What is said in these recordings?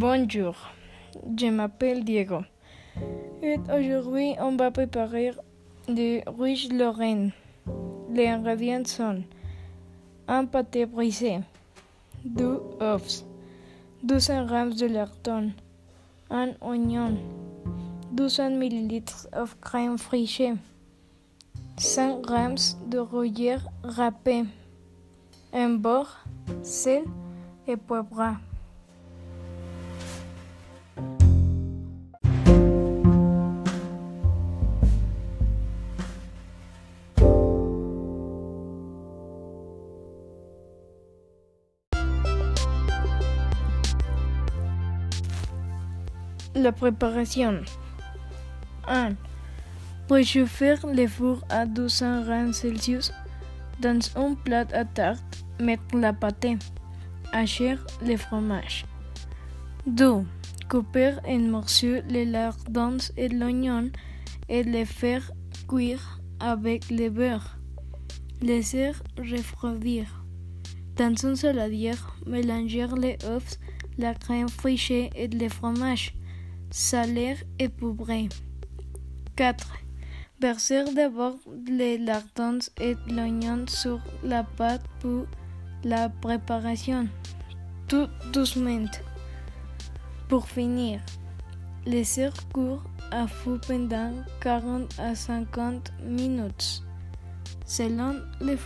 Bonjour, je m'appelle Diego. Et aujourd'hui, on va préparer du riche Lorraine. Les ingrédients sont un pâté brisé, deux œufs, 200 g de lactone, un oignon, 200 ml de crème fraîche, 100 g de gruyère râpé, un beurre, sel et poivre. La préparation 1. Préchauffer le four à 200 g Celsius. Dans un plat à tarte, mettre la pâte. Hacher le fromage. 2. Couper en morceaux les lardons et l'oignon et les faire cuire avec le beurre. Laisser refroidir. Dans une saladière, mélanger les œufs, la crème fraîche et le fromage. Saler et poivrer. 4. Verser d'abord les lardons et l'oignon sur la pâte pour la préparation, tout doucement. Pour finir, laisser court à feu pendant 40 à 50 minutes, selon le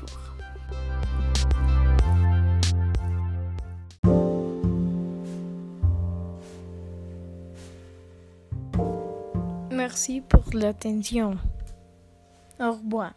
Merci pour l'attention. Au revoir.